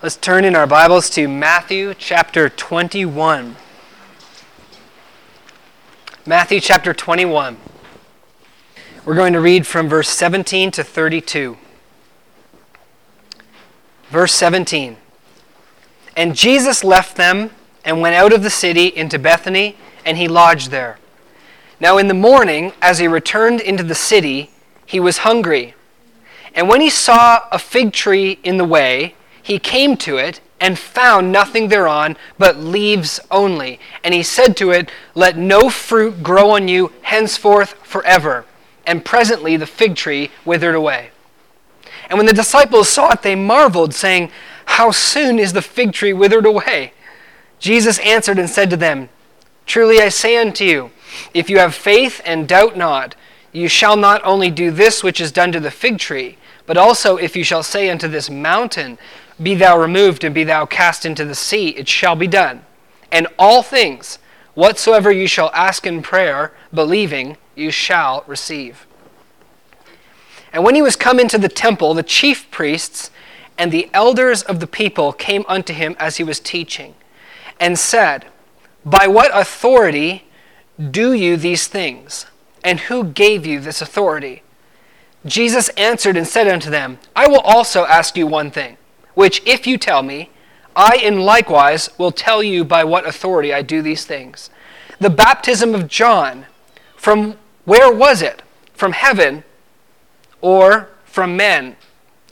Let's turn in our Bibles to Matthew chapter 21. Matthew chapter 21. We're going to read from verse 17 to 32. Verse 17. And Jesus left them and went out of the city into Bethany, and he lodged there. Now in the morning, as he returned into the city, he was hungry. And when he saw a fig tree in the way, he came to it and found nothing thereon but leaves only. And he said to it, Let no fruit grow on you henceforth forever. And presently the fig tree withered away. And when the disciples saw it, they marveled, saying, How soon is the fig tree withered away? Jesus answered and said to them, Truly I say unto you, if you have faith and doubt not, you shall not only do this which is done to the fig tree, but also if you shall say unto this mountain, be thou removed and be thou cast into the sea, it shall be done. And all things, whatsoever you shall ask in prayer, believing, you shall receive. And when he was come into the temple, the chief priests and the elders of the people came unto him as he was teaching, and said, By what authority do you these things? And who gave you this authority? Jesus answered and said unto them, I will also ask you one thing which if you tell me, I in likewise will tell you by what authority I do these things. The baptism of John, from where was it? From heaven or from men?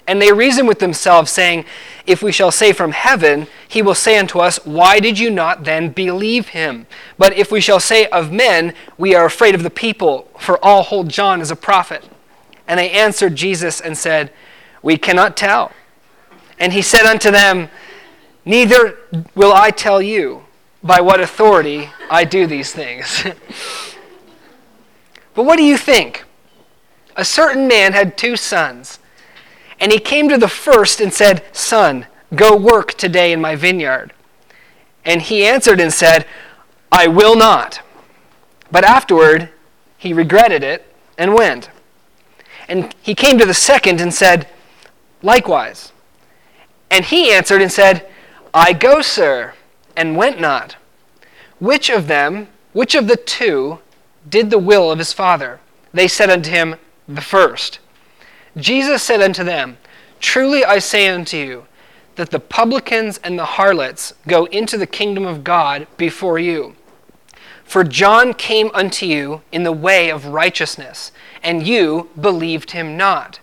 And they reason with themselves, saying, If we shall say from heaven, he will say unto us, Why did you not then believe him? But if we shall say of men, we are afraid of the people, for all hold John as a prophet. And they answered Jesus and said, We cannot tell. And he said unto them, Neither will I tell you by what authority I do these things. but what do you think? A certain man had two sons. And he came to the first and said, Son, go work today in my vineyard. And he answered and said, I will not. But afterward he regretted it and went. And he came to the second and said, Likewise. And he answered and said, I go, sir, and went not. Which of them, which of the two, did the will of his father? They said unto him, The first. Jesus said unto them, Truly I say unto you, that the publicans and the harlots go into the kingdom of God before you. For John came unto you in the way of righteousness, and you believed him not.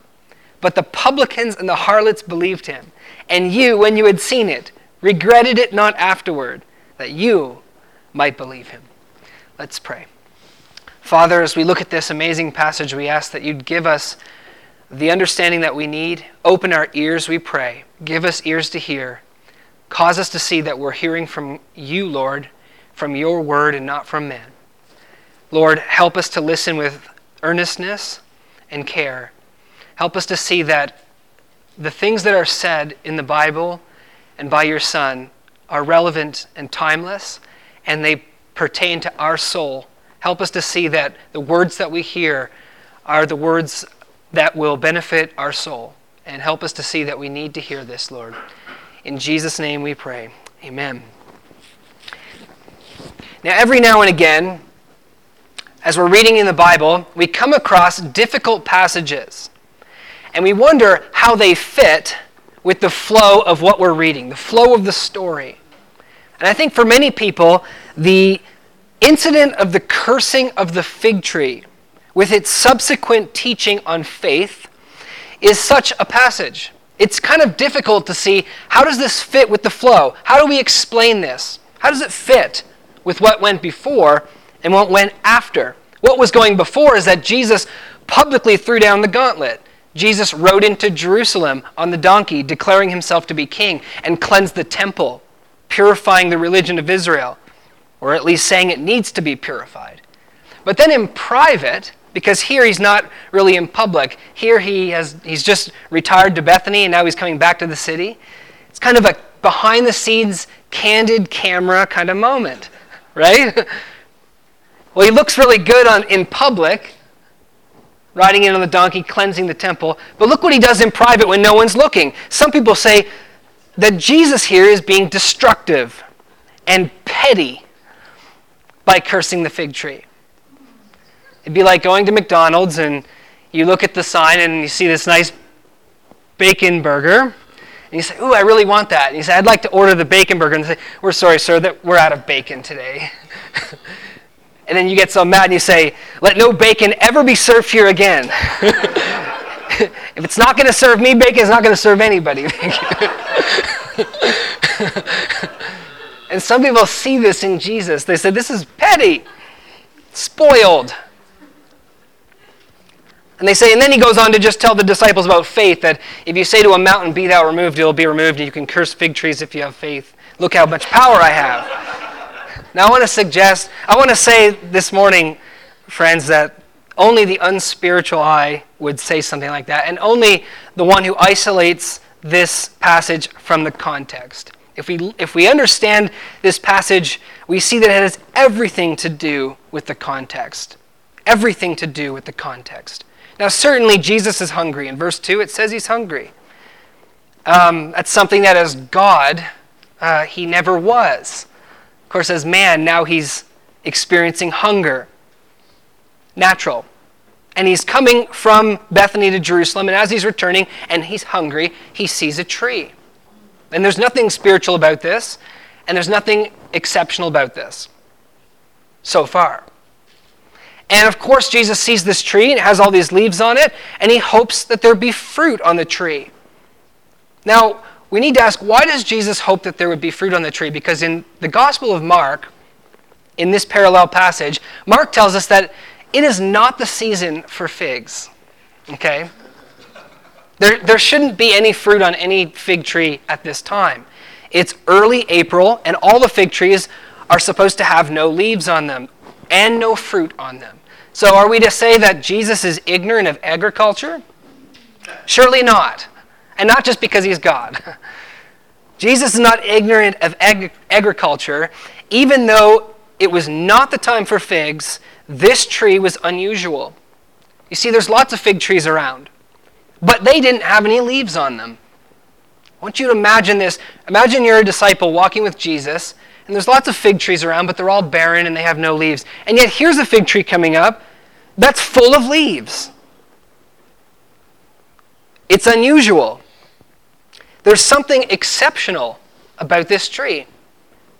But the publicans and the harlots believed him. And you, when you had seen it, regretted it not afterward, that you might believe him. Let's pray. Father, as we look at this amazing passage, we ask that you'd give us the understanding that we need. Open our ears, we pray. Give us ears to hear. Cause us to see that we're hearing from you, Lord, from your word and not from men. Lord, help us to listen with earnestness and care. Help us to see that the things that are said in the Bible and by your Son are relevant and timeless, and they pertain to our soul. Help us to see that the words that we hear are the words that will benefit our soul. And help us to see that we need to hear this, Lord. In Jesus' name we pray. Amen. Now, every now and again, as we're reading in the Bible, we come across difficult passages and we wonder how they fit with the flow of what we're reading, the flow of the story. And I think for many people, the incident of the cursing of the fig tree, with its subsequent teaching on faith, is such a passage. It's kind of difficult to see how does this fit with the flow? How do we explain this? How does it fit with what went before and what went after? What was going before is that Jesus publicly threw down the gauntlet. Jesus rode into Jerusalem on the donkey, declaring himself to be king, and cleansed the temple, purifying the religion of Israel, or at least saying it needs to be purified. But then in private, because here he's not really in public, here he has he's just retired to Bethany and now he's coming back to the city. It's kind of a behind the scenes candid camera kind of moment, right? well, he looks really good on in public, riding in on the donkey, cleansing the temple. But look what he does in private when no one's looking. Some people say that Jesus here is being destructive and petty by cursing the fig tree. It'd be like going to McDonald's and you look at the sign and you see this nice bacon burger. And you say, Ooh, I really want that. And you say, I'd like to order the bacon burger. And they say, We're sorry, sir, that we're out of bacon today. and then you get so mad and you say, Let no bacon ever be served here again. if it's not going to serve me bacon, it's not going to serve anybody. and some people see this in Jesus. They say, This is petty, spoiled. And they say, and then he goes on to just tell the disciples about faith that if you say to a mountain, Be thou removed, it will be removed, and you can curse fig trees if you have faith. Look how much power I have. Now, I want to suggest, I want to say this morning, friends, that only the unspiritual eye would say something like that, and only the one who isolates this passage from the context. If we, if we understand this passage, we see that it has everything to do with the context. Everything to do with the context. Now, certainly Jesus is hungry. In verse 2, it says he's hungry. Um, that's something that as God, uh, he never was. Of course, as man, now he's experiencing hunger. Natural. And he's coming from Bethany to Jerusalem, and as he's returning and he's hungry, he sees a tree. And there's nothing spiritual about this, and there's nothing exceptional about this so far. And of course, Jesus sees this tree and it has all these leaves on it, and he hopes that there be fruit on the tree. Now, we need to ask why does Jesus hope that there would be fruit on the tree? Because in the Gospel of Mark, in this parallel passage, Mark tells us that it is not the season for figs. Okay? There, there shouldn't be any fruit on any fig tree at this time. It's early April, and all the fig trees are supposed to have no leaves on them and no fruit on them. So, are we to say that Jesus is ignorant of agriculture? Surely not. And not just because he's God. Jesus is not ignorant of ag- agriculture, even though it was not the time for figs, this tree was unusual. You see, there's lots of fig trees around, but they didn't have any leaves on them. I want you to imagine this. Imagine you're a disciple walking with Jesus, and there's lots of fig trees around, but they're all barren and they have no leaves. And yet, here's a fig tree coming up that's full of leaves. It's unusual. There's something exceptional about this tree.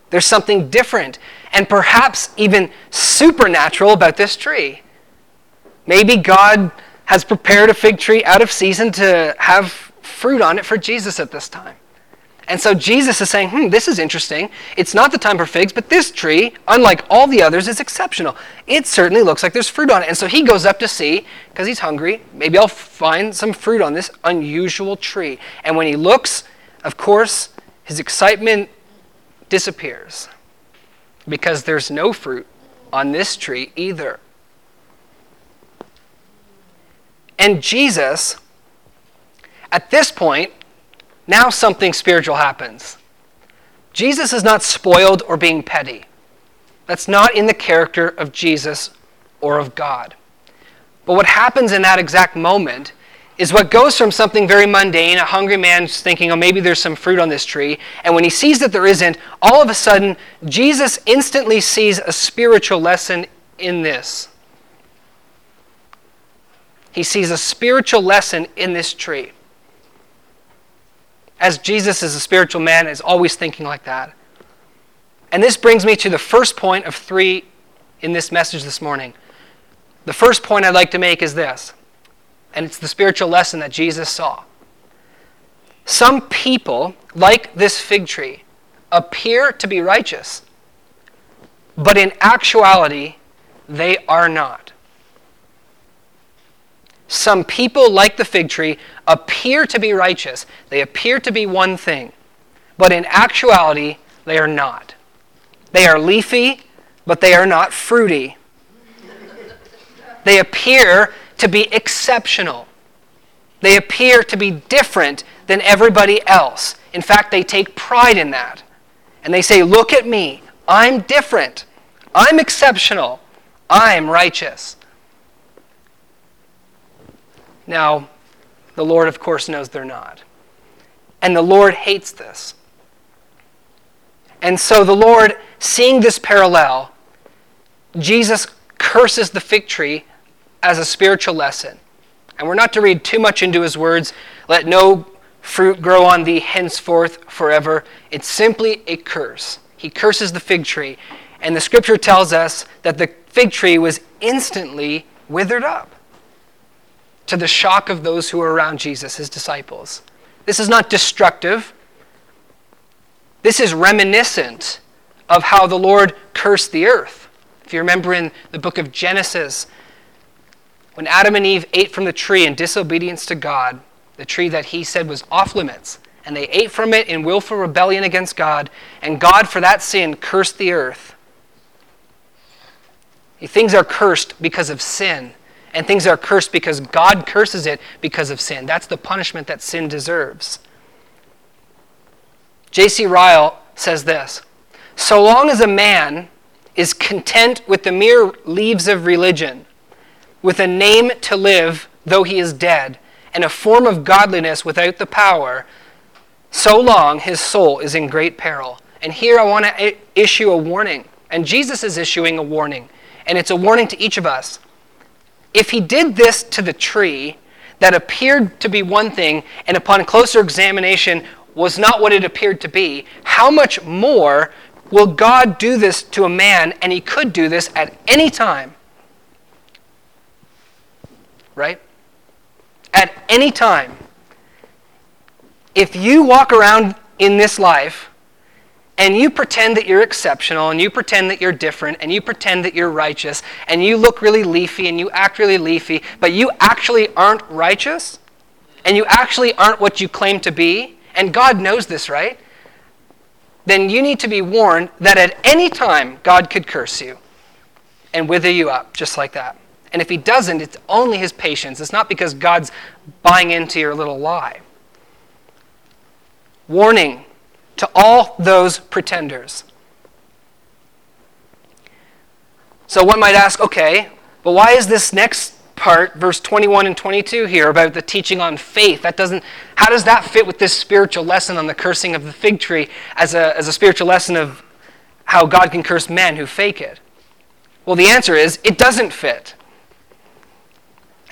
There's something different and perhaps even supernatural about this tree. Maybe God has prepared a fig tree out of season to have fruit on it for Jesus at this time. And so Jesus is saying, hmm, this is interesting. It's not the time for figs, but this tree, unlike all the others, is exceptional. It certainly looks like there's fruit on it. And so he goes up to see, because he's hungry, maybe I'll find some fruit on this unusual tree. And when he looks, of course, his excitement disappears because there's no fruit on this tree either. And Jesus, at this point, now something spiritual happens. Jesus is not spoiled or being petty. That's not in the character of Jesus or of God. But what happens in that exact moment is what goes from something very mundane, a hungry man thinking, oh, maybe there's some fruit on this tree, and when he sees that there isn't, all of a sudden, Jesus instantly sees a spiritual lesson in this. He sees a spiritual lesson in this tree as Jesus is a spiritual man, is always thinking like that. And this brings me to the first point of three in this message this morning. The first point I'd like to make is this, and it's the spiritual lesson that Jesus saw. Some people, like this fig tree, appear to be righteous, but in actuality, they are not. Some people, like the fig tree, appear to be righteous. They appear to be one thing, but in actuality, they are not. They are leafy, but they are not fruity. They appear to be exceptional. They appear to be different than everybody else. In fact, they take pride in that. And they say, Look at me. I'm different. I'm exceptional. I'm righteous. Now, the Lord, of course, knows they're not. And the Lord hates this. And so the Lord, seeing this parallel, Jesus curses the fig tree as a spiritual lesson. And we're not to read too much into his words, let no fruit grow on thee henceforth forever. It's simply a curse. He curses the fig tree. And the scripture tells us that the fig tree was instantly withered up to the shock of those who were around Jesus, his disciples. This is not destructive. This is reminiscent of how the Lord cursed the earth. If you remember in the book of Genesis, when Adam and Eve ate from the tree in disobedience to God, the tree that he said was off limits, and they ate from it in willful rebellion against God, and God, for that sin, cursed the earth. Things are cursed because of sin, and things are cursed because God curses it because of sin. That's the punishment that sin deserves. J.C. Ryle says this So long as a man is content with the mere leaves of religion, with a name to live though he is dead, and a form of godliness without the power, so long his soul is in great peril. And here I want to issue a warning. And Jesus is issuing a warning. And it's a warning to each of us. If he did this to the tree that appeared to be one thing, and upon closer examination was not what it appeared to be, how much more will God do this to a man? And he could do this at any time. Right? At any time. If you walk around in this life and you pretend that you're exceptional and you pretend that you're different and you pretend that you're righteous and you look really leafy and you act really leafy, but you actually aren't righteous and you actually aren't what you claim to be, and God knows this, right? Then you need to be warned that at any time God could curse you and wither you up just like that. And if he doesn't, it's only his patience. It's not because God's buying into your little lie. Warning to all those pretenders. So one might ask, okay, but why is this next part, verse 21 and 22 here, about the teaching on faith? That doesn't, how does that fit with this spiritual lesson on the cursing of the fig tree as a, as a spiritual lesson of how God can curse men who fake it? Well, the answer is it doesn't fit.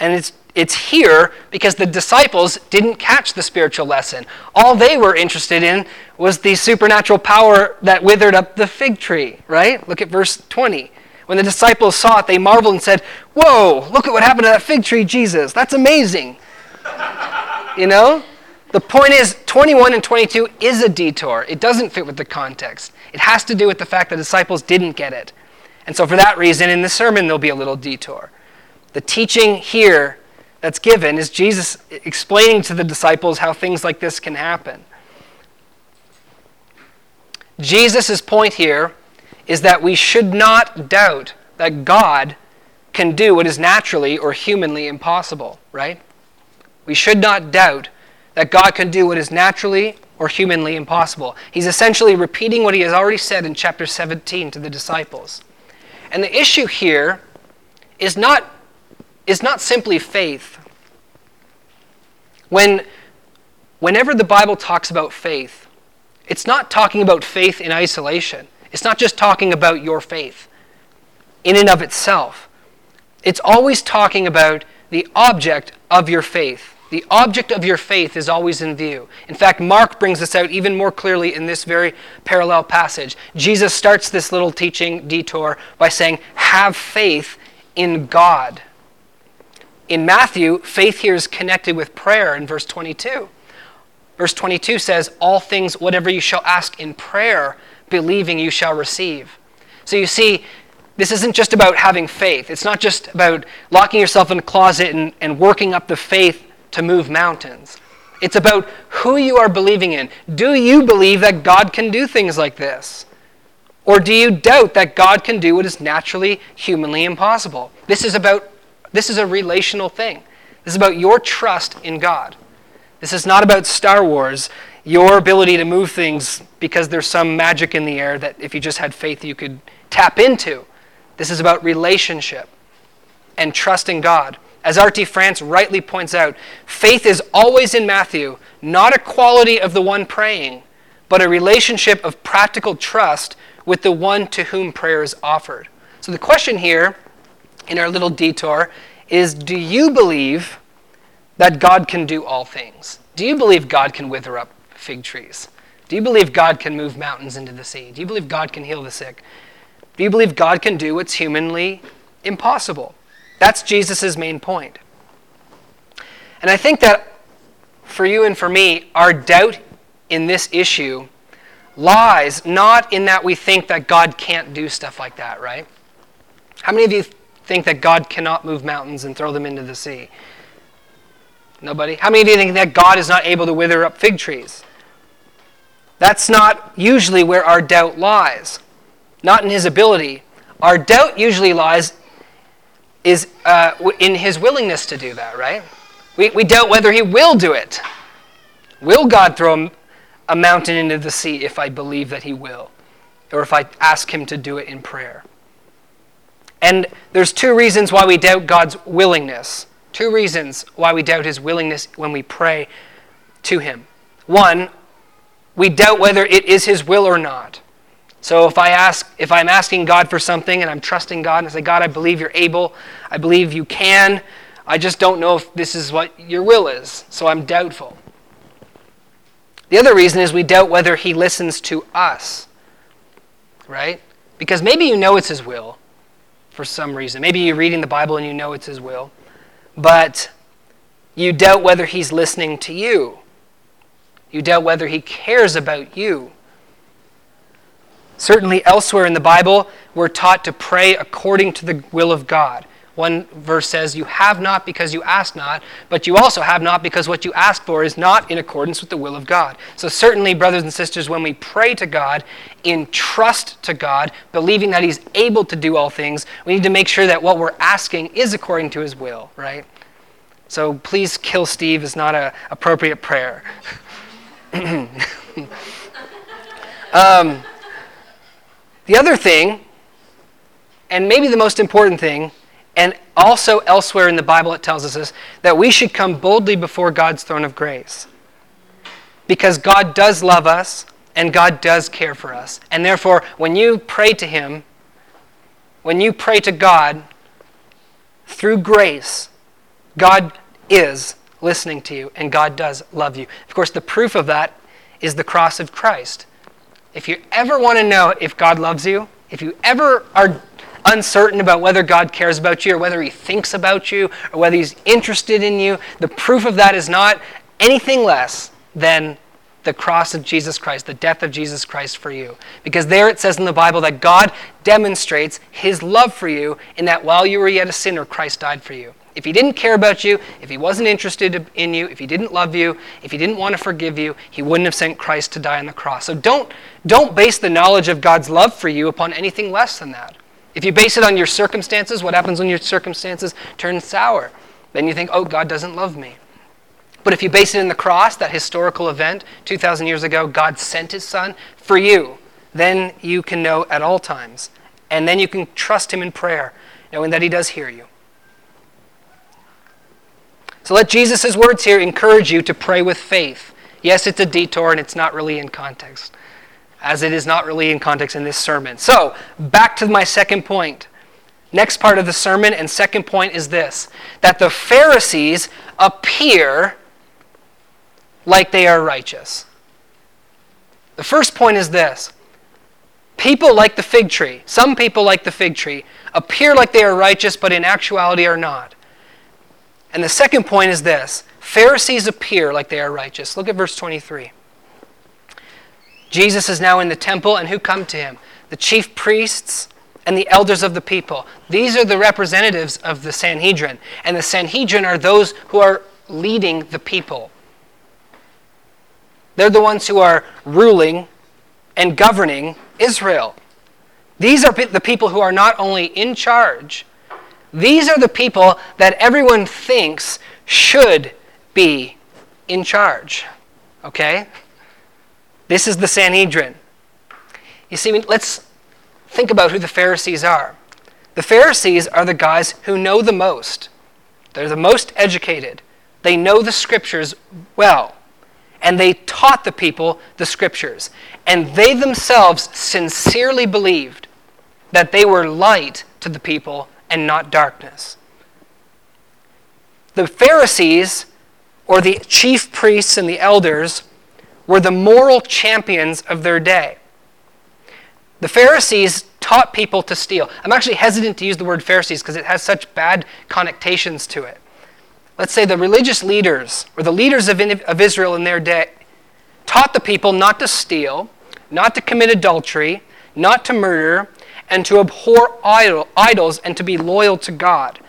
And it's it's here because the disciples didn't catch the spiritual lesson. All they were interested in was the supernatural power that withered up the fig tree, right? Look at verse 20. When the disciples saw it, they marveled and said, Whoa, look at what happened to that fig tree, Jesus. That's amazing. you know? The point is, 21 and 22 is a detour. It doesn't fit with the context. It has to do with the fact the disciples didn't get it. And so, for that reason, in the sermon, there'll be a little detour. The teaching here that's given is Jesus explaining to the disciples how things like this can happen. Jesus' point here is that we should not doubt that God can do what is naturally or humanly impossible, right? We should not doubt that God can do what is naturally or humanly impossible. He's essentially repeating what he has already said in chapter 17 to the disciples. And the issue here is not is not simply faith. When, whenever the Bible talks about faith, it's not talking about faith in isolation. It's not just talking about your faith in and of itself. It's always talking about the object of your faith. The object of your faith is always in view. In fact, Mark brings this out even more clearly in this very parallel passage. Jesus starts this little teaching detour by saying, Have faith in God. In Matthew, faith here is connected with prayer in verse 22. Verse 22 says, All things, whatever you shall ask in prayer, believing you shall receive. So you see, this isn't just about having faith. It's not just about locking yourself in a closet and, and working up the faith to move mountains. It's about who you are believing in. Do you believe that God can do things like this? Or do you doubt that God can do what is naturally, humanly impossible? This is about this is a relational thing. This is about your trust in God. This is not about Star Wars, your ability to move things because there's some magic in the air that if you just had faith you could tap into. This is about relationship and trusting God. As R.T. France rightly points out, faith is always in Matthew, not a quality of the one praying, but a relationship of practical trust with the one to whom prayer is offered. So the question here in our little detour is do you believe that God can do all things? Do you believe God can wither up fig trees? Do you believe God can move mountains into the sea? Do you believe God can heal the sick? Do you believe God can do what's humanly impossible? That's Jesus' main point. And I think that for you and for me, our doubt in this issue lies not in that we think that God can't do stuff like that, right? How many of you think that God cannot move mountains and throw them into the sea? Nobody? How many of you think that God is not able to wither up fig trees? That's not usually where our doubt lies, not in his ability. Our doubt usually lies is uh, in his willingness to do that, right? We, we doubt whether he will do it. Will God throw a mountain into the sea if I believe that he will? Or if I ask him to do it in prayer? And there's two reasons why we doubt God's willingness. Two reasons why we doubt his willingness when we pray to him. One, we doubt whether it is his will or not. So if I ask if I'm asking God for something and I'm trusting God and I say, God, I believe you're able, I believe you can, I just don't know if this is what your will is. So I'm doubtful. The other reason is we doubt whether he listens to us. Right? Because maybe you know it's his will for some reason. Maybe you're reading the Bible and you know it's his will but you doubt whether he's listening to you. You doubt whether he cares about you. Certainly, elsewhere in the Bible, we're taught to pray according to the will of God. One verse says, You have not because you ask not, but you also have not because what you ask for is not in accordance with the will of God. So, certainly, brothers and sisters, when we pray to God in trust to God, believing that He's able to do all things, we need to make sure that what we're asking is according to His will, right? So, please kill Steve is not an appropriate prayer. um, the other thing, and maybe the most important thing, and also elsewhere in the Bible, it tells us this that we should come boldly before God's throne of grace. Because God does love us and God does care for us. And therefore, when you pray to Him, when you pray to God through grace, God is listening to you and God does love you. Of course, the proof of that is the cross of Christ. If you ever want to know if God loves you, if you ever are uncertain about whether God cares about you or whether he thinks about you or whether he's interested in you, the proof of that is not anything less than the cross of Jesus Christ, the death of Jesus Christ for you. Because there it says in the Bible that God demonstrates his love for you in that while you were yet a sinner, Christ died for you. If he didn't care about you, if he wasn't interested in you, if he didn't love you, if he didn't want to forgive you, he wouldn't have sent Christ to die on the cross. So don't, don't base the knowledge of God's love for you upon anything less than that. If you base it on your circumstances, what happens when your circumstances turn sour? Then you think, oh, God doesn't love me. But if you base it in the cross, that historical event 2,000 years ago, God sent his son for you, then you can know at all times. And then you can trust him in prayer, knowing that he does hear you. So let Jesus' words here encourage you to pray with faith. Yes, it's a detour and it's not really in context as it is not really in context in this sermon. So, back to my second point. Next part of the sermon and second point is this that the Pharisees appear like they are righteous. The first point is this people like the fig tree, some people like the fig tree, appear like they are righteous, but in actuality are not. And the second point is this Pharisees appear like they are righteous. Look at verse 23. Jesus is now in the temple, and who come to him? The chief priests and the elders of the people. These are the representatives of the Sanhedrin. And the Sanhedrin are those who are leading the people. They're the ones who are ruling and governing Israel. These are the people who are not only in charge, these are the people that everyone thinks should be in charge. Okay? This is the Sanhedrin. You see, let's think about who the Pharisees are. The Pharisees are the guys who know the most. They're the most educated. They know the scriptures well. And they taught the people the scriptures. And they themselves sincerely believed that they were light to the people and not darkness. The Pharisees, or the chief priests and the elders, were the moral champions of their day. The Pharisees taught people to steal. I'm actually hesitant to use the word Pharisees because it has such bad connotations to it. Let's say the religious leaders, or the leaders of, of Israel in their day, taught the people not to steal, not to commit adultery, not to murder, and to abhor idol, idols and to be loyal to God,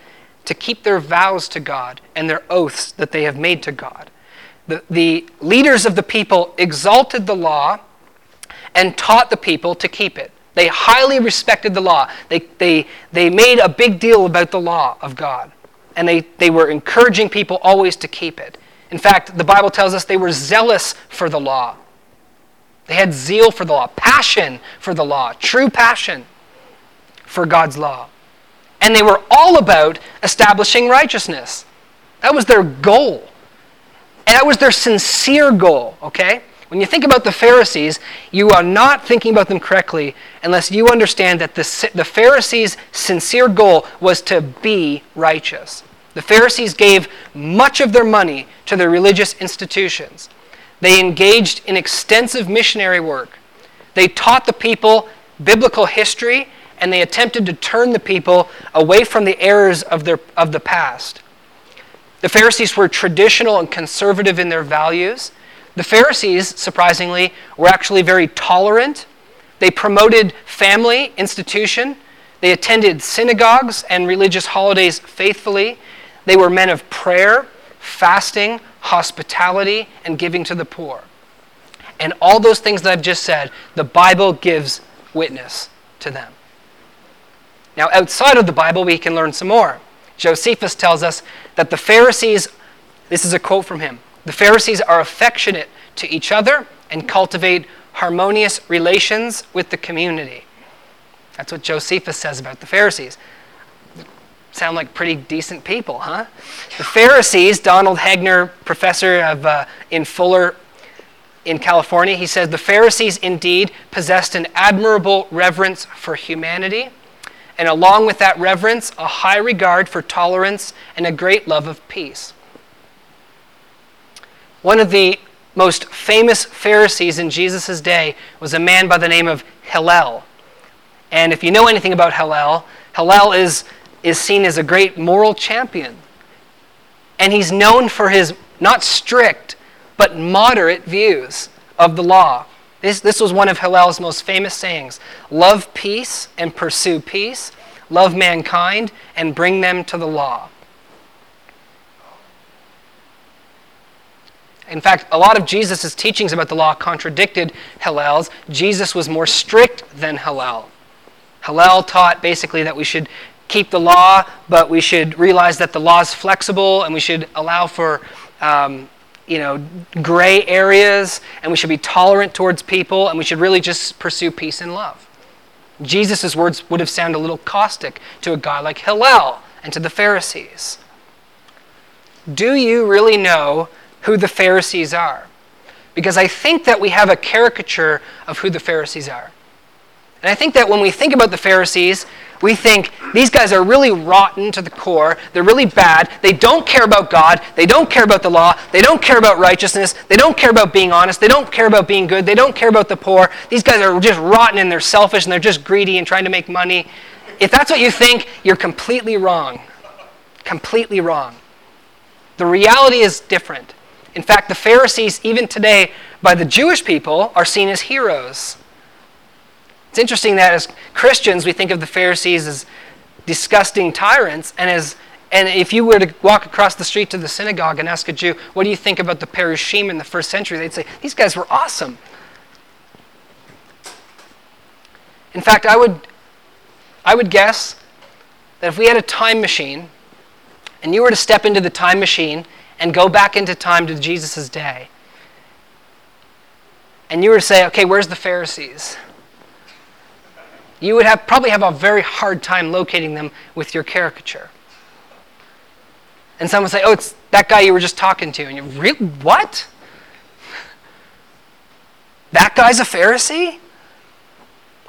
to keep their vows to God and their oaths that they have made to God. The, the leaders of the people exalted the law and taught the people to keep it. They highly respected the law. They, they, they made a big deal about the law of God. And they, they were encouraging people always to keep it. In fact, the Bible tells us they were zealous for the law. They had zeal for the law, passion for the law, true passion for God's law. And they were all about establishing righteousness. That was their goal. And that was their sincere goal, okay? When you think about the Pharisees, you are not thinking about them correctly unless you understand that the, the Pharisees' sincere goal was to be righteous. The Pharisees gave much of their money to their religious institutions. They engaged in extensive missionary work. They taught the people biblical history and they attempted to turn the people away from the errors of, their, of the past. The Pharisees were traditional and conservative in their values. The Pharisees, surprisingly, were actually very tolerant. They promoted family institution. They attended synagogues and religious holidays faithfully. They were men of prayer, fasting, hospitality, and giving to the poor. And all those things that I've just said, the Bible gives witness to them. Now, outside of the Bible, we can learn some more. Josephus tells us that the Pharisees, this is a quote from him, the Pharisees are affectionate to each other and cultivate harmonious relations with the community. That's what Josephus says about the Pharisees. Sound like pretty decent people, huh? The Pharisees, Donald Hagner, professor of, uh, in Fuller in California, he says the Pharisees indeed possessed an admirable reverence for humanity, and along with that reverence, a high regard for tolerance and a great love of peace. One of the most famous Pharisees in Jesus' day was a man by the name of Hillel. And if you know anything about Hillel, Hillel is, is seen as a great moral champion. And he's known for his not strict, but moderate views of the law. This, this was one of Hillel's most famous sayings Love peace and pursue peace, love mankind and bring them to the law. In fact, a lot of Jesus' teachings about the law contradicted Hillel's. Jesus was more strict than Hillel. Hillel taught basically that we should keep the law, but we should realize that the law is flexible and we should allow for um, you know, gray areas and we should be tolerant towards people and we should really just pursue peace and love. Jesus' words would have sounded a little caustic to a guy like Hillel and to the Pharisees. Do you really know who the Pharisees are. Because I think that we have a caricature of who the Pharisees are. And I think that when we think about the Pharisees, we think these guys are really rotten to the core. They're really bad. They don't care about God. They don't care about the law. They don't care about righteousness. They don't care about being honest. They don't care about being good. They don't care about the poor. These guys are just rotten and they're selfish and they're just greedy and trying to make money. If that's what you think, you're completely wrong. Completely wrong. The reality is different. In fact, the Pharisees, even today, by the Jewish people, are seen as heroes. It's interesting that as Christians, we think of the Pharisees as disgusting tyrants, and as and if you were to walk across the street to the synagogue and ask a Jew, what do you think about the Perushim in the first century? They'd say, these guys were awesome. In fact, I would, I would guess that if we had a time machine and you were to step into the time machine and go back into time to Jesus' day, and you were to say, okay, where's the Pharisees? You would have, probably have a very hard time locating them with your caricature. And someone would say, oh, it's that guy you were just talking to. And you really, what? That guy's a Pharisee?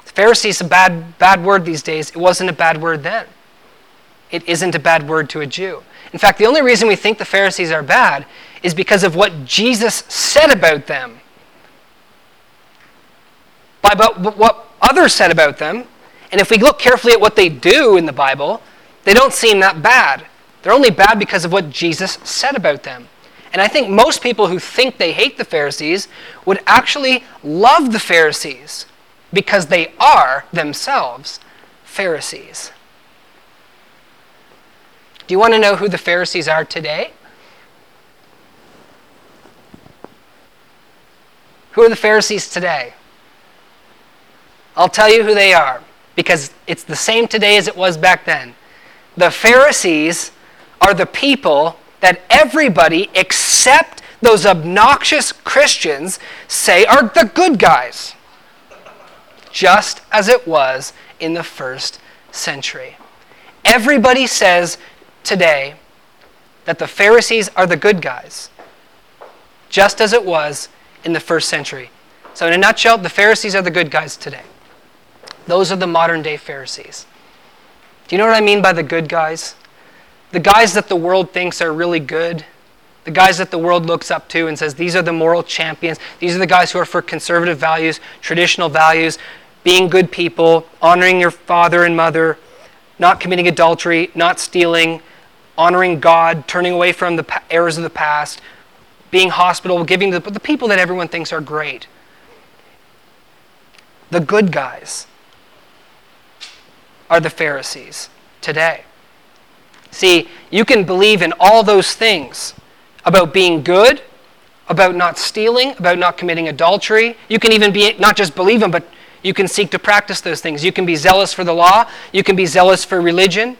Pharisee is a bad, bad word these days. It wasn't a bad word then. It isn't a bad word to a Jew. In fact, the only reason we think the Pharisees are bad is because of what Jesus said about them. By about what others said about them. And if we look carefully at what they do in the Bible, they don't seem that bad. They're only bad because of what Jesus said about them. And I think most people who think they hate the Pharisees would actually love the Pharisees because they are themselves Pharisees. Do you want to know who the Pharisees are today? Who are the Pharisees today? I'll tell you who they are because it's the same today as it was back then. The Pharisees are the people that everybody except those obnoxious Christians say are the good guys, just as it was in the first century. Everybody says today that the Pharisees are the good guys, just as it was in the first century. So, in a nutshell, the Pharisees are the good guys today. Those are the modern day Pharisees. Do you know what I mean by the good guys? The guys that the world thinks are really good, the guys that the world looks up to and says, these are the moral champions, these are the guys who are for conservative values, traditional values, being good people, honoring your father and mother, not committing adultery, not stealing, honoring God, turning away from the errors of the past, being hospitable, giving the, the people that everyone thinks are great. The good guys are the Pharisees today. See, you can believe in all those things about being good, about not stealing, about not committing adultery. You can even be not just believe them, but you can seek to practice those things. You can be zealous for the law, you can be zealous for religion,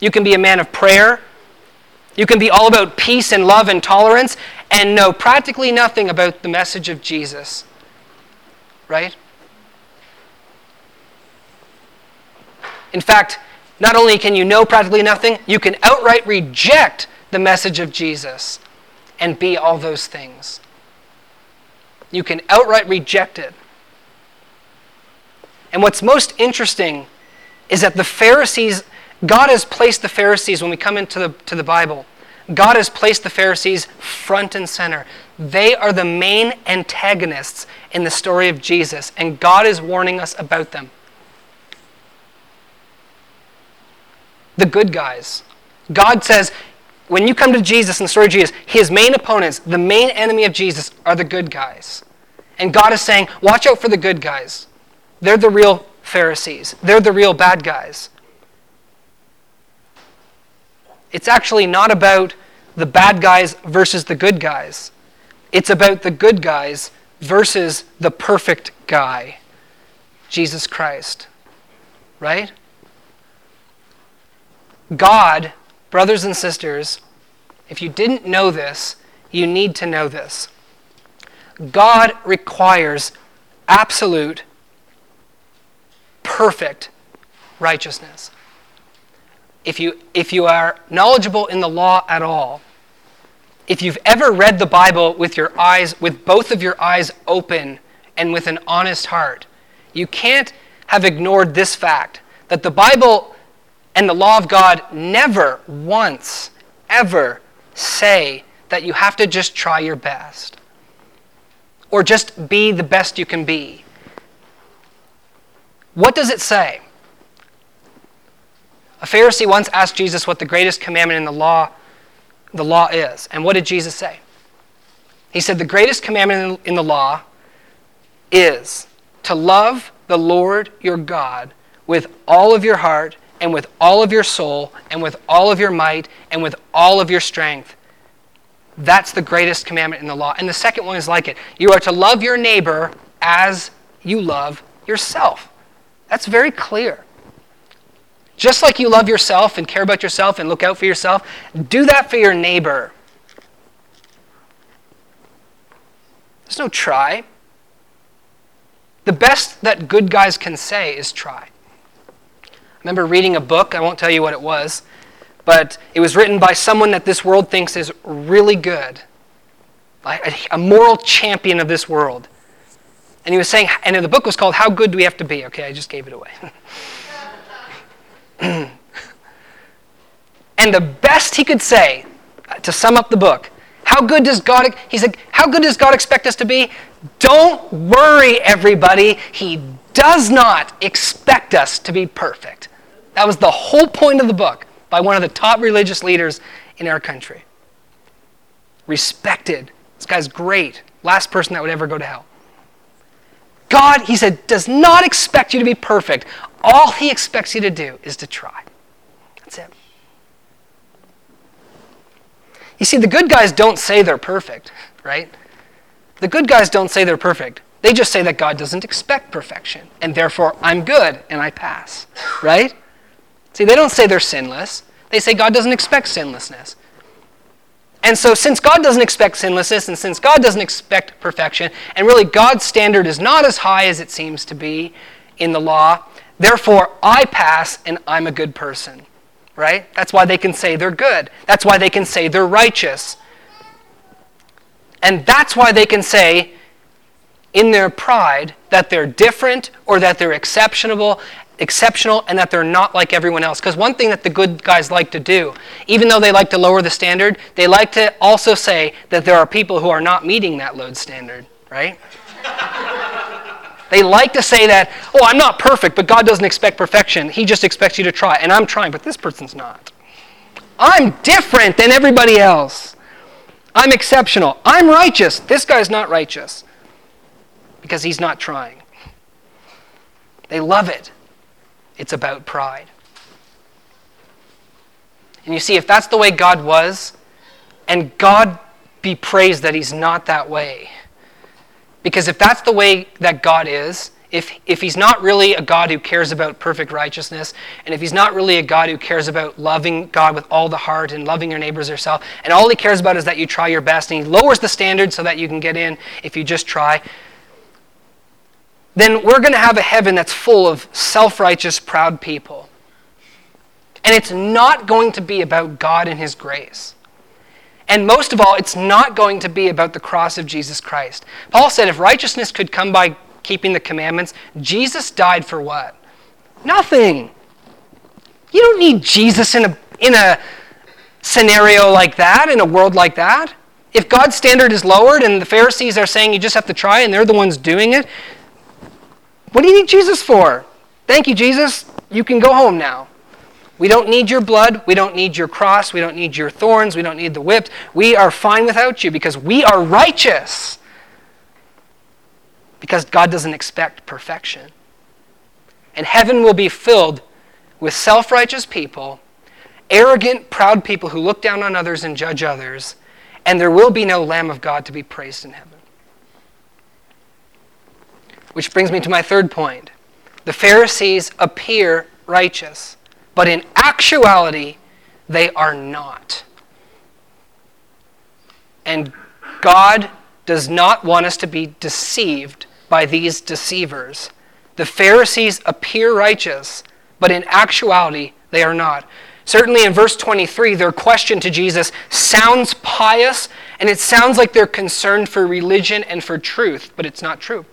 you can be a man of prayer, you can be all about peace and love and tolerance and know practically nothing about the message of Jesus. Right? In fact, not only can you know practically nothing, you can outright reject the message of Jesus and be all those things. You can outright reject it. And what's most interesting is that the Pharisees, God has placed the Pharisees, when we come into the, to the Bible, God has placed the Pharisees front and center. They are the main antagonists in the story of Jesus, and God is warning us about them. The good guys. God says, when you come to Jesus in the story of Jesus, his main opponents, the main enemy of Jesus, are the good guys. And God is saying, watch out for the good guys. They're the real Pharisees, they're the real bad guys. It's actually not about the bad guys versus the good guys. It's about the good guys versus the perfect guy, Jesus Christ. Right? God, brothers and sisters, if you didn't know this, you need to know this. God requires absolute, perfect righteousness. If you, if you are knowledgeable in the law at all, if you've ever read the Bible with your eyes, with both of your eyes open and with an honest heart, you can't have ignored this fact that the Bible and the law of God never once, ever say that you have to just try your best or just be the best you can be. What does it say? A Pharisee once asked Jesus what the greatest commandment in the law the law is. And what did Jesus say? He said the greatest commandment in the law is to love the Lord your God with all of your heart and with all of your soul and with all of your might and with all of your strength. That's the greatest commandment in the law. And the second one is like it. You are to love your neighbor as you love yourself. That's very clear. Just like you love yourself and care about yourself and look out for yourself, do that for your neighbor. There's no try. The best that good guys can say is try remember reading a book, I won't tell you what it was, but it was written by someone that this world thinks is really good, like a moral champion of this world. And he was saying, and the book was called How Good Do We Have to Be? Okay, I just gave it away. and the best he could say uh, to sum up the book, how good does God, he said, how good does God expect us to be? Don't worry, everybody. He does not expect us to be perfect. That was the whole point of the book by one of the top religious leaders in our country. Respected. This guy's great. Last person that would ever go to hell. God, he said, does not expect you to be perfect. All he expects you to do is to try. That's it. You see, the good guys don't say they're perfect, right? The good guys don't say they're perfect. They just say that God doesn't expect perfection, and therefore I'm good and I pass, right? See, they don't say they're sinless. They say God doesn't expect sinlessness. And so, since God doesn't expect sinlessness, and since God doesn't expect perfection, and really God's standard is not as high as it seems to be in the law, therefore I pass and I'm a good person. Right? That's why they can say they're good. That's why they can say they're righteous. And that's why they can say, in their pride, that they're different or that they're exceptional exceptional and that they're not like everyone else. Because one thing that the good guys like to do, even though they like to lower the standard, they like to also say that there are people who are not meeting that load standard, right? they like to say that, oh, I'm not perfect, but God doesn't expect perfection. He just expects you to try. And I'm trying, but this person's not. I'm different than everybody else. I'm exceptional. I'm righteous. This guy's not righteous because he's not trying. They love it. It's about pride. And you see, if that's the way God was, and God be praised that He's not that way. Because if that's the way that God is, if, if He's not really a God who cares about perfect righteousness, and if He's not really a God who cares about loving God with all the heart and loving your neighbors yourself, and all He cares about is that you try your best, and He lowers the standard so that you can get in if you just try, then we're going to have a heaven that's full of self righteous, proud people. And it's not going to be about God and His grace. And most of all, it's not going to be about the cross of Jesus Christ. Paul said if righteousness could come by keeping the commandments, Jesus died for what? Nothing. You don't need Jesus in a, in a scenario like that, in a world like that. If God's standard is lowered and the Pharisees are saying you just have to try and they're the ones doing it, what do you need Jesus for? Thank you, Jesus. You can go home now. We don't need your blood. We don't need your cross. We don't need your thorns. We don't need the whips. We are fine without you because we are righteous. Because God doesn't expect perfection. And heaven will be filled with self righteous people, arrogant, proud people who look down on others and judge others, and there will be no Lamb of God to be praised in heaven. Which brings me to my third point. The Pharisees appear righteous, but in actuality, they are not. And God does not want us to be deceived by these deceivers. The Pharisees appear righteous, but in actuality, they are not. Certainly in verse 23, their question to Jesus sounds pious, and it sounds like they're concerned for religion and for truth, but it's not true.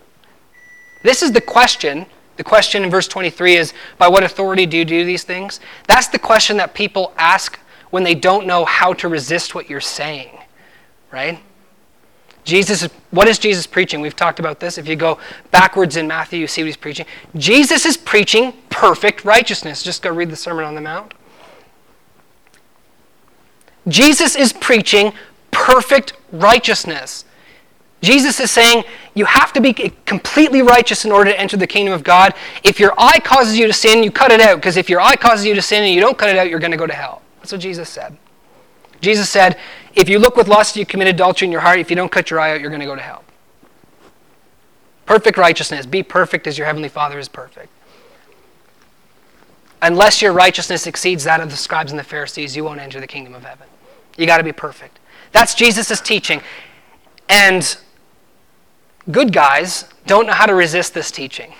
This is the question. The question in verse 23 is By what authority do you do these things? That's the question that people ask when they don't know how to resist what you're saying, right? Jesus, what is Jesus preaching? We've talked about this. If you go backwards in Matthew, you see what he's preaching. Jesus is preaching perfect righteousness. Just go read the Sermon on the Mount. Jesus is preaching perfect righteousness. Jesus is saying you have to be completely righteous in order to enter the kingdom of God. If your eye causes you to sin, you cut it out, because if your eye causes you to sin and you don't cut it out, you're going to go to hell. That's what Jesus said. Jesus said, if you look with lust, you commit adultery in your heart. If you don't cut your eye out, you're going to go to hell. Perfect righteousness. Be perfect as your heavenly Father is perfect. Unless your righteousness exceeds that of the scribes and the Pharisees, you won't enter the kingdom of heaven. You got to be perfect. That's Jesus' teaching. And good guys don't know how to resist this teaching.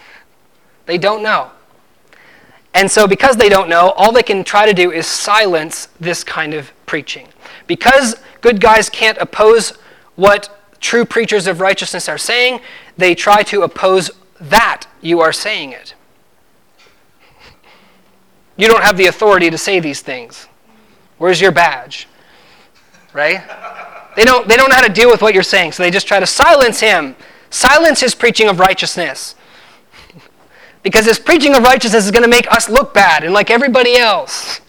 They don't know. And so, because they don't know, all they can try to do is silence this kind of preaching. Because good guys can't oppose what true preachers of righteousness are saying, they try to oppose that you are saying it. You don't have the authority to say these things. Where's your badge? Right? They don't, they don't know how to deal with what you're saying, so they just try to silence him, silence his preaching of righteousness. Because his preaching of righteousness is going to make us look bad and like everybody else.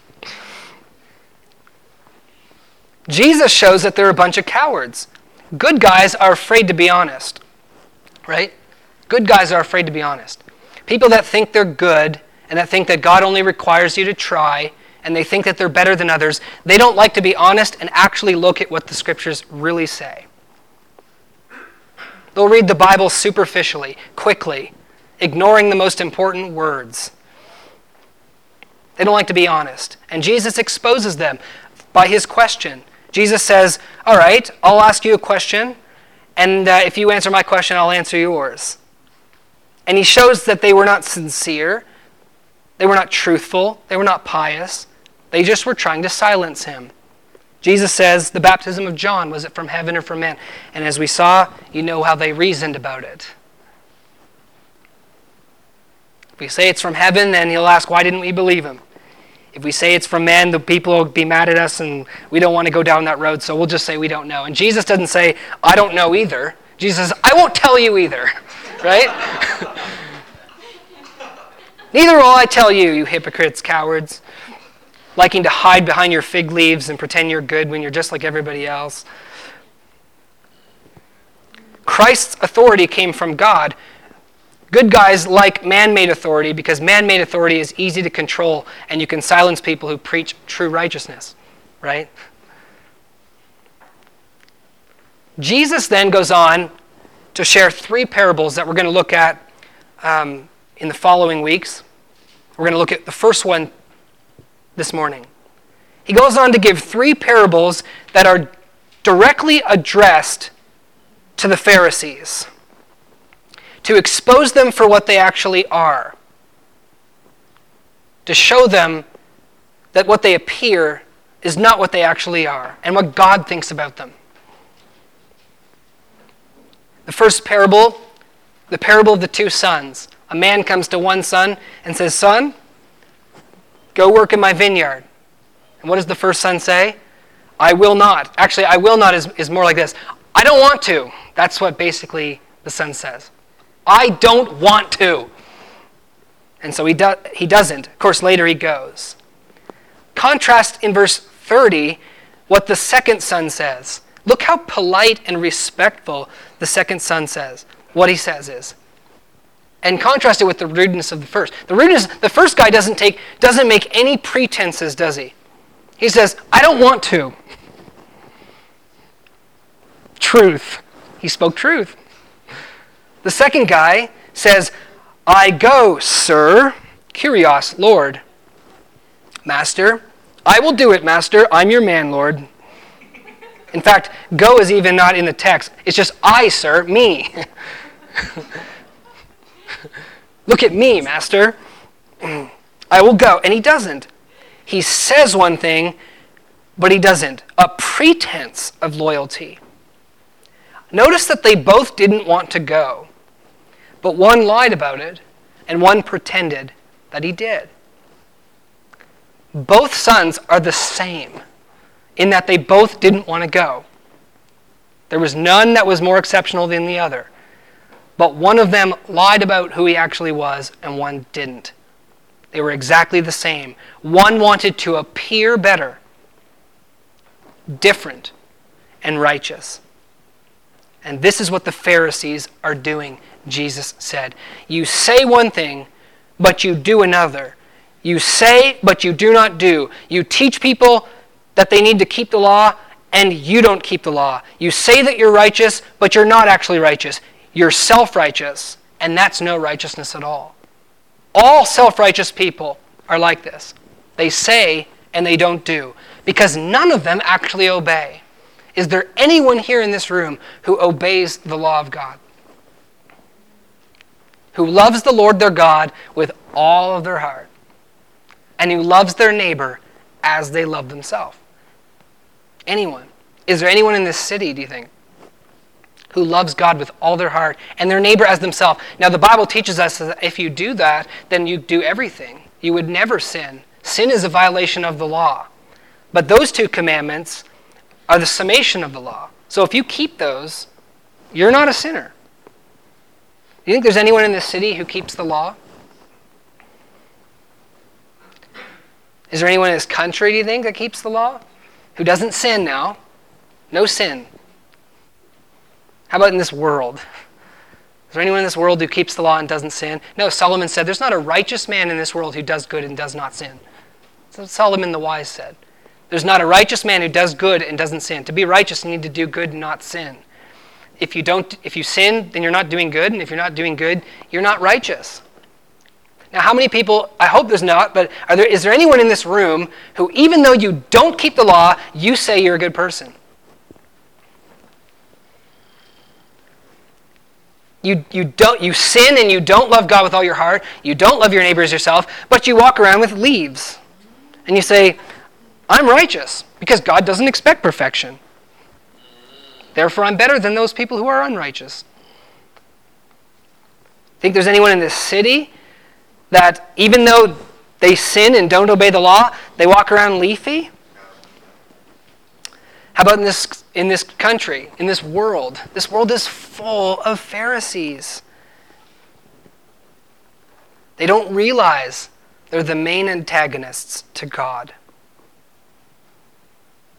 Jesus shows that they're a bunch of cowards. Good guys are afraid to be honest, right? Good guys are afraid to be honest. People that think they're good and that think that God only requires you to try and they think that they're better than others, they don't like to be honest and actually look at what the scriptures really say. They'll read the Bible superficially, quickly, ignoring the most important words. They don't like to be honest. And Jesus exposes them by his question. Jesus says, All right, I'll ask you a question, and uh, if you answer my question, I'll answer yours. And he shows that they were not sincere, they were not truthful, they were not pious. They just were trying to silence him. Jesus says, The baptism of John, was it from heaven or from man? And as we saw, you know how they reasoned about it. If we say it's from heaven, then he'll ask, Why didn't we believe him? If we say it's from man, the people will be mad at us and we don't want to go down that road, so we'll just say we don't know. And Jesus doesn't say, I don't know either. Jesus says, I won't tell you either. Right? Neither will I tell you, you hypocrites, cowards liking to hide behind your fig leaves and pretend you're good when you're just like everybody else. Christ's authority came from God. Good guys like man made authority because man made authority is easy to control and you can silence people who preach true righteousness, right? Jesus then goes on to share three parables that we're going to look at um, in the following weeks. We're going to look at the first one this morning. He goes on to give three parables that are directly addressed to the Pharisees to expose them for what they actually are, to show them that what they appear is not what they actually are, and what God thinks about them. The first parable, the parable of the two sons. A man comes to one son and says, Son, Go work in my vineyard. And what does the first son say? I will not. Actually, I will not is, is more like this I don't want to. That's what basically the son says. I don't want to. And so he, do, he doesn't. Of course, later he goes. Contrast in verse 30 what the second son says. Look how polite and respectful the second son says. What he says is, and contrast it with the rudeness of the first. The rudeness, the first guy doesn't take, doesn't make any pretenses, does he? He says, I don't want to. Truth. He spoke truth. The second guy says, I go, sir. Kurios, Lord. Master, I will do it, Master. I'm your man, Lord. In fact, go is even not in the text. It's just I, sir, me. Look at me, master. I will go. And he doesn't. He says one thing, but he doesn't. A pretense of loyalty. Notice that they both didn't want to go, but one lied about it and one pretended that he did. Both sons are the same in that they both didn't want to go. There was none that was more exceptional than the other. But one of them lied about who he actually was, and one didn't. They were exactly the same. One wanted to appear better, different, and righteous. And this is what the Pharisees are doing, Jesus said. You say one thing, but you do another. You say, but you do not do. You teach people that they need to keep the law, and you don't keep the law. You say that you're righteous, but you're not actually righteous. You're self righteous, and that's no righteousness at all. All self righteous people are like this. They say and they don't do because none of them actually obey. Is there anyone here in this room who obeys the law of God? Who loves the Lord their God with all of their heart, and who loves their neighbor as they love themselves? Anyone? Is there anyone in this city, do you think, who loves God with all their heart and their neighbor as themselves? Now, the Bible teaches us that if you do that, then you do everything. You would never sin. Sin is a violation of the law. But those two commandments are the summation of the law. So if you keep those, you're not a sinner. Do you think there's anyone in this city who keeps the law? Is there anyone in this country, do you think, that keeps the law? Who doesn't sin now? No sin. How about in this world? Is there anyone in this world who keeps the law and doesn't sin? No, Solomon said, There's not a righteous man in this world who does good and does not sin. What Solomon the wise said. There's not a righteous man who does good and doesn't sin. To be righteous, you need to do good and not sin. If you don't if you sin, then you're not doing good, and if you're not doing good, you're not righteous. Now, how many people, I hope there's not, but there, is there anyone in this room who, even though you don't keep the law, you say you're a good person? You, you, don't, you sin and you don't love God with all your heart. You don't love your neighbor as yourself, but you walk around with leaves. And you say, I'm righteous because God doesn't expect perfection. Therefore, I'm better than those people who are unrighteous. Think there's anyone in this city that even though they sin and don't obey the law, they walk around leafy? How about in this, in this country, in this world? This world is full of Pharisees. They don't realize they're the main antagonists to God.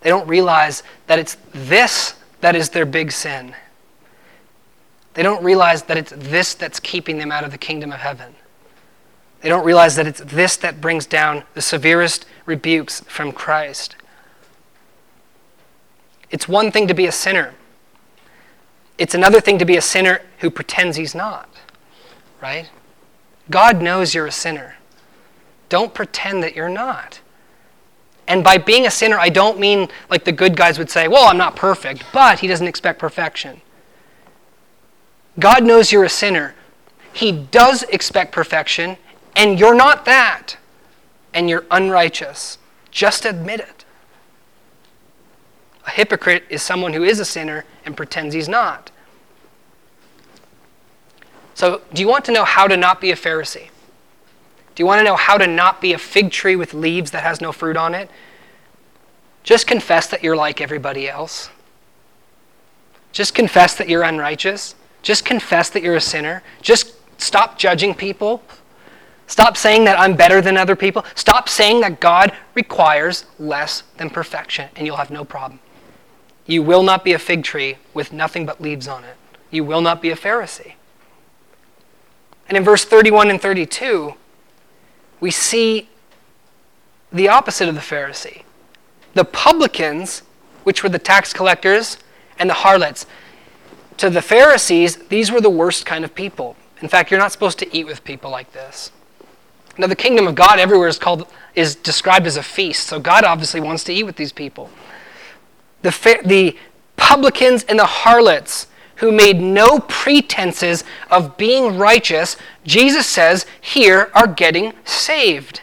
They don't realize that it's this that is their big sin. They don't realize that it's this that's keeping them out of the kingdom of heaven. They don't realize that it's this that brings down the severest rebukes from Christ. It's one thing to be a sinner. It's another thing to be a sinner who pretends he's not, right? God knows you're a sinner. Don't pretend that you're not. And by being a sinner, I don't mean like the good guys would say, well, I'm not perfect, but he doesn't expect perfection. God knows you're a sinner. He does expect perfection, and you're not that. And you're unrighteous. Just admit it. A hypocrite is someone who is a sinner and pretends he's not. So, do you want to know how to not be a Pharisee? Do you want to know how to not be a fig tree with leaves that has no fruit on it? Just confess that you're like everybody else. Just confess that you're unrighteous. Just confess that you're a sinner. Just stop judging people. Stop saying that I'm better than other people. Stop saying that God requires less than perfection, and you'll have no problem. You will not be a fig tree with nothing but leaves on it. You will not be a Pharisee. And in verse 31 and 32, we see the opposite of the Pharisee. The publicans, which were the tax collectors, and the harlots. To the Pharisees, these were the worst kind of people. In fact, you're not supposed to eat with people like this. Now, the kingdom of God everywhere is called is described as a feast, so God obviously wants to eat with these people the, the publicans and the harlots who made no pretenses of being righteous, Jesus says, here are getting saved.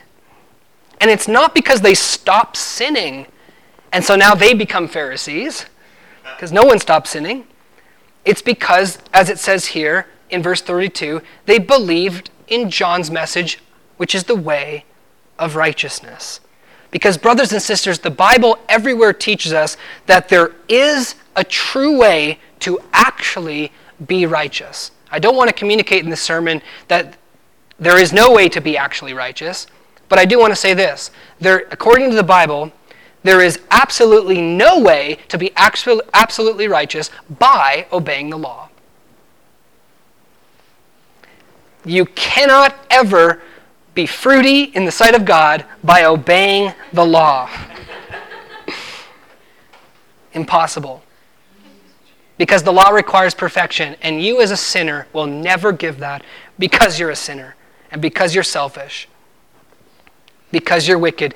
And it's not because they stop sinning and so now they become Pharisees, because no one stops sinning. It's because, as it says here in verse 32, they believed in John's message, which is the way of righteousness. Because, brothers and sisters, the Bible everywhere teaches us that there is a true way to actually be righteous. I don't want to communicate in this sermon that there is no way to be actually righteous, but I do want to say this. There, according to the Bible, there is absolutely no way to be absolutely righteous by obeying the law. You cannot ever be fruity in the sight of God by obeying the law. Impossible. Because the law requires perfection, and you as a sinner will never give that because you're a sinner and because you're selfish, because you're wicked,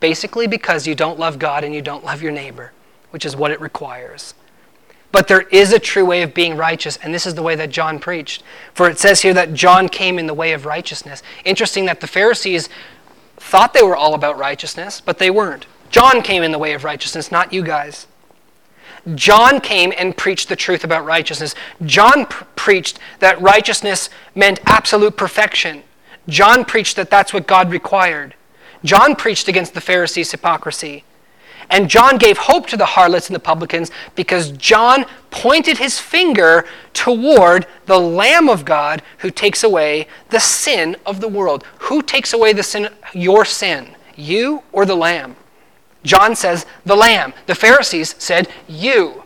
basically because you don't love God and you don't love your neighbor, which is what it requires. But there is a true way of being righteous, and this is the way that John preached. For it says here that John came in the way of righteousness. Interesting that the Pharisees thought they were all about righteousness, but they weren't. John came in the way of righteousness, not you guys. John came and preached the truth about righteousness. John pr- preached that righteousness meant absolute perfection. John preached that that's what God required. John preached against the Pharisees' hypocrisy. And John gave hope to the harlots and the publicans because John pointed his finger toward the Lamb of God who takes away the sin of the world. Who takes away the sin, your sin? You or the Lamb? John says, the Lamb. The Pharisees said, you.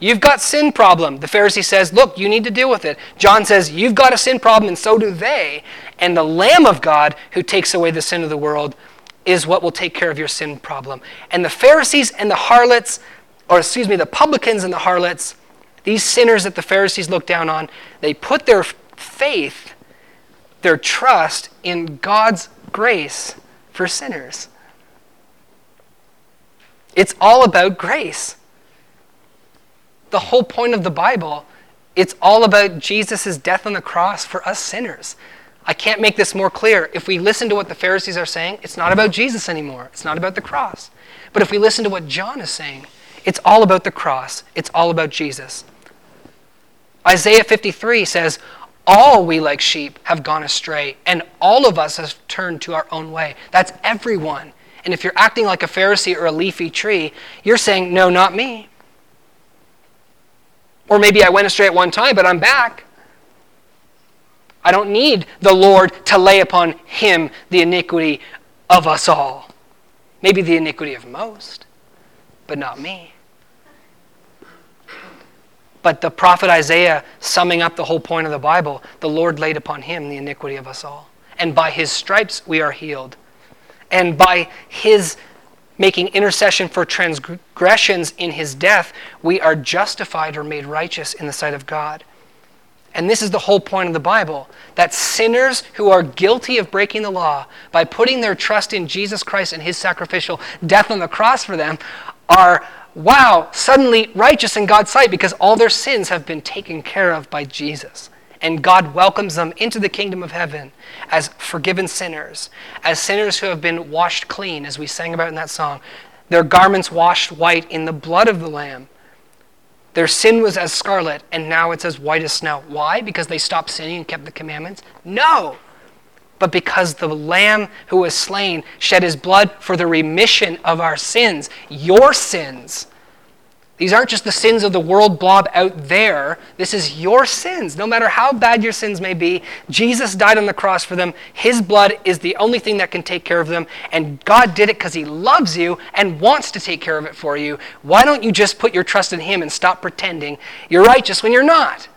You've got sin problem. The Pharisee says, look, you need to deal with it. John says, you've got a sin problem, and so do they. And the Lamb of God who takes away the sin of the world is what will take care of your sin problem. And the Pharisees and the harlots, or excuse me, the publicans and the harlots, these sinners that the Pharisees look down on, they put their faith, their trust in God's grace for sinners. It's all about grace. The whole point of the Bible, it's all about Jesus' death on the cross for us sinners. I can't make this more clear. If we listen to what the Pharisees are saying, it's not about Jesus anymore. It's not about the cross. But if we listen to what John is saying, it's all about the cross. It's all about Jesus. Isaiah 53 says, All we like sheep have gone astray, and all of us have turned to our own way. That's everyone. And if you're acting like a Pharisee or a leafy tree, you're saying, No, not me. Or maybe I went astray at one time, but I'm back. I don't need the Lord to lay upon him the iniquity of us all. Maybe the iniquity of most, but not me. But the prophet Isaiah, summing up the whole point of the Bible, the Lord laid upon him the iniquity of us all. And by his stripes we are healed. And by his making intercession for transgressions in his death, we are justified or made righteous in the sight of God. And this is the whole point of the Bible that sinners who are guilty of breaking the law by putting their trust in Jesus Christ and his sacrificial death on the cross for them are, wow, suddenly righteous in God's sight because all their sins have been taken care of by Jesus. And God welcomes them into the kingdom of heaven as forgiven sinners, as sinners who have been washed clean, as we sang about in that song, their garments washed white in the blood of the Lamb their sin was as scarlet, and now it's as white as snow. Why? Because they stopped sinning and kept the commandments? No. But because the Lamb who was slain shed his blood for the remission of our sins, your sins. These aren't just the sins of the world blob out there. This is your sins. No matter how bad your sins may be, Jesus died on the cross for them. His blood is the only thing that can take care of them. And God did it because He loves you and wants to take care of it for you. Why don't you just put your trust in Him and stop pretending you're righteous when you're not?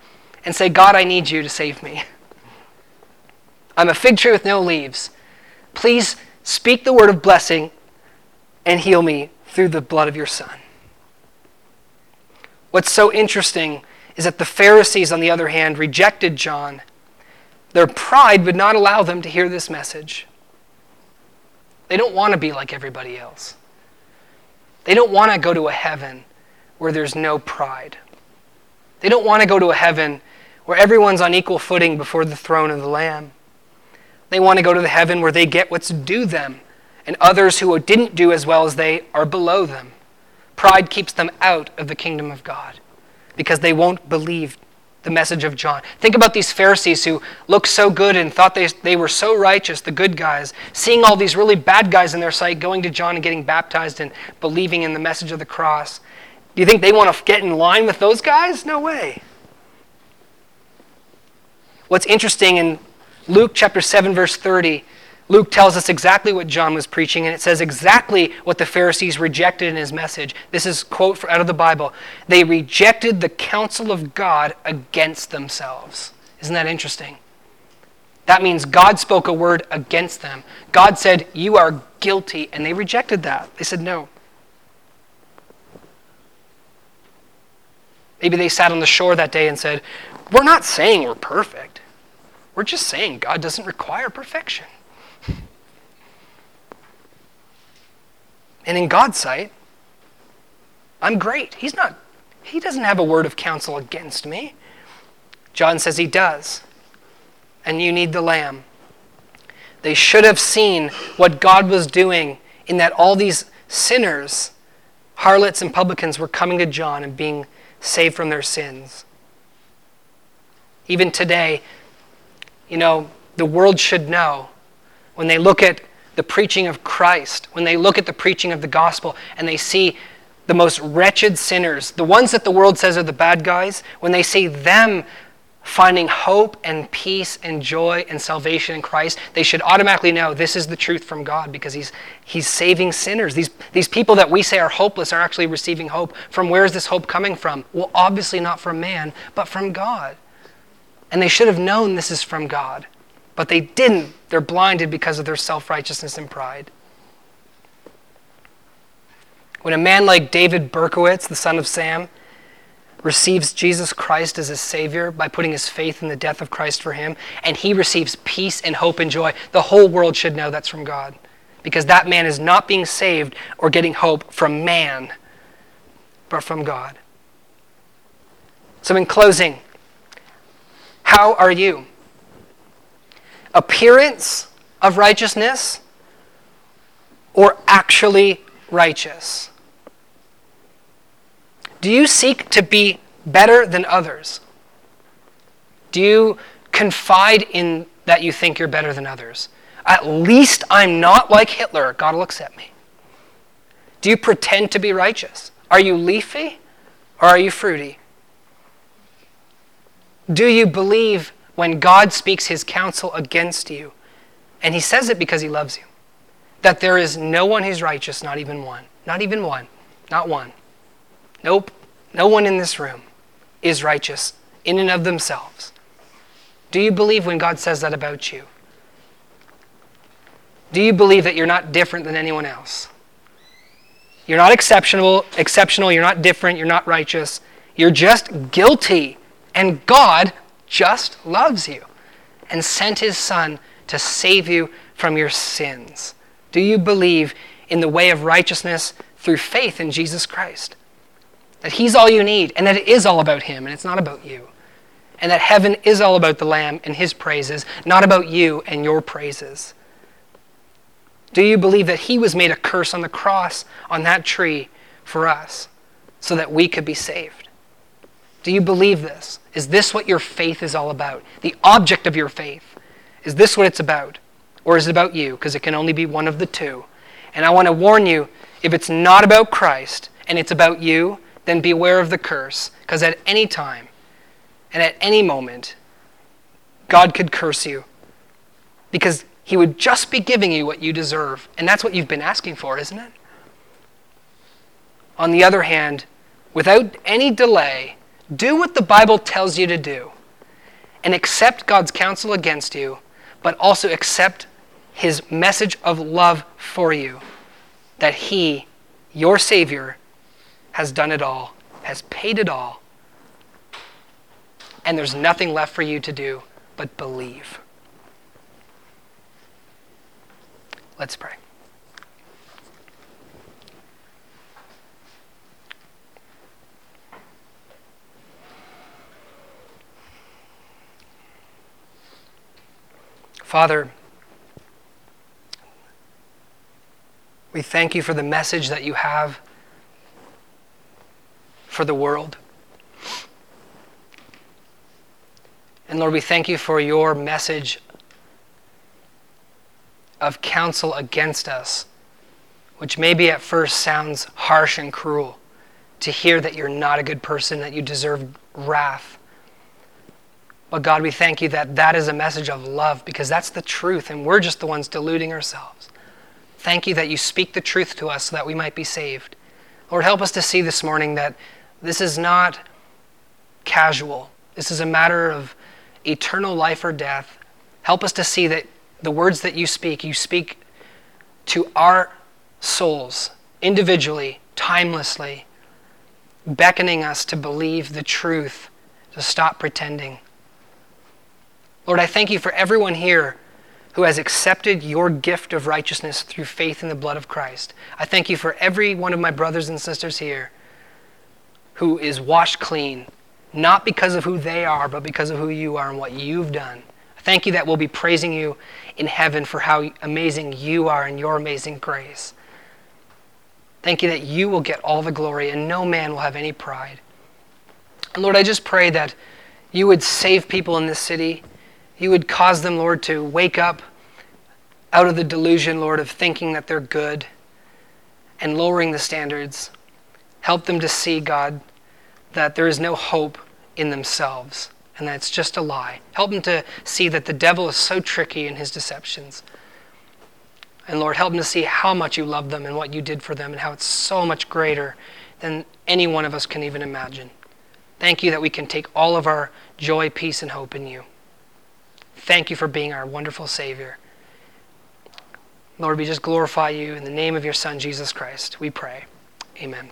And say, God, I need you to save me. I'm a fig tree with no leaves. Please speak the word of blessing and heal me through the blood of your Son. What's so interesting is that the Pharisees, on the other hand, rejected John. Their pride would not allow them to hear this message. They don't want to be like everybody else. They don't want to go to a heaven where there's no pride. They don't want to go to a heaven where everyone's on equal footing before the throne of the Lamb. They want to go to the heaven where they get what's due them, and others who didn't do as well as they are below them. Pride keeps them out of the kingdom of God because they won't believe the message of John. Think about these Pharisees who looked so good and thought they, they were so righteous, the good guys, seeing all these really bad guys in their sight going to John and getting baptized and believing in the message of the cross. Do you think they want to get in line with those guys? No way. What's interesting in Luke chapter 7, verse 30, Luke tells us exactly what John was preaching, and it says exactly what the Pharisees rejected in his message. This is quote out of the Bible. They rejected the counsel of God against themselves. Isn't that interesting? That means God spoke a word against them. God said, You are guilty, and they rejected that. They said, No. Maybe they sat on the shore that day and said, We're not saying we're perfect. We're just saying God doesn't require perfection. And in God's sight, I'm great. He's not, he doesn't have a word of counsel against me. John says he does. And you need the lamb. They should have seen what God was doing in that all these sinners, harlots and publicans, were coming to John and being saved from their sins. Even today, you know, the world should know when they look at the preaching of Christ, when they look at the preaching of the gospel and they see the most wretched sinners, the ones that the world says are the bad guys, when they see them finding hope and peace and joy and salvation in Christ, they should automatically know this is the truth from God because He's, he's saving sinners. These, these people that we say are hopeless are actually receiving hope. From where is this hope coming from? Well, obviously not from man, but from God. And they should have known this is from God, but they didn't. They're blinded because of their self righteousness and pride. When a man like David Berkowitz, the son of Sam, receives Jesus Christ as his Savior by putting his faith in the death of Christ for him, and he receives peace and hope and joy, the whole world should know that's from God. Because that man is not being saved or getting hope from man, but from God. So, in closing, how are you? Appearance of righteousness or actually righteous? Do you seek to be better than others? Do you confide in that you think you're better than others? At least I'm not like Hitler. God will accept me. Do you pretend to be righteous? Are you leafy or are you fruity? Do you believe when God speaks his counsel against you, and he says it because he loves you, that there is no one who's righteous, not even one? Not even one. Not one. Nope, no one in this room is righteous in and of themselves. Do you believe when God says that about you? Do you believe that you're not different than anyone else? You're not exceptional, exceptional, you're not different, you're not righteous. You're just guilty. And God just loves you and sent his son to save you from your sins. Do you believe in the way of righteousness through faith in Jesus Christ? that He's all you need, and that it is all about Him, and it's not about you. And that heaven is all about the Lamb and His praises, not about you and your praises. Do you believe that He was made a curse on the cross on that tree for us so that we could be saved? Do you believe this? Is this what your faith is all about? The object of your faith? Is this what it's about? Or is it about you? Because it can only be one of the two. And I want to warn you if it's not about Christ and it's about you, then beware of the curse, because at any time and at any moment, God could curse you because he would just be giving you what you deserve. And that's what you've been asking for, isn't it? On the other hand, without any delay, do what the Bible tells you to do and accept God's counsel against you, but also accept his message of love for you that he, your Savior, has done it all, has paid it all. And there's nothing left for you to do but believe. Let's pray. Father, we thank you for the message that you have for the world. And Lord, we thank you for your message of counsel against us, which maybe at first sounds harsh and cruel to hear that you're not a good person, that you deserve wrath. But God, we thank you that that is a message of love because that's the truth, and we're just the ones deluding ourselves. Thank you that you speak the truth to us so that we might be saved. Lord, help us to see this morning that this is not casual. This is a matter of eternal life or death. Help us to see that the words that you speak, you speak to our souls individually, timelessly, beckoning us to believe the truth, to stop pretending. Lord, I thank you for everyone here who has accepted your gift of righteousness through faith in the blood of Christ. I thank you for every one of my brothers and sisters here who is washed clean, not because of who they are, but because of who you are and what you've done. I thank you that we'll be praising you in heaven for how amazing you are and your amazing grace. Thank you that you will get all the glory and no man will have any pride. And Lord, I just pray that you would save people in this city. You would cause them, Lord, to wake up out of the delusion, Lord, of thinking that they're good and lowering the standards. Help them to see, God, that there is no hope in themselves and that it's just a lie. Help them to see that the devil is so tricky in his deceptions. And Lord, help them to see how much you love them and what you did for them and how it's so much greater than any one of us can even imagine. Thank you that we can take all of our joy, peace, and hope in you. Thank you for being our wonderful Savior. Lord, we just glorify you in the name of your Son, Jesus Christ. We pray. Amen.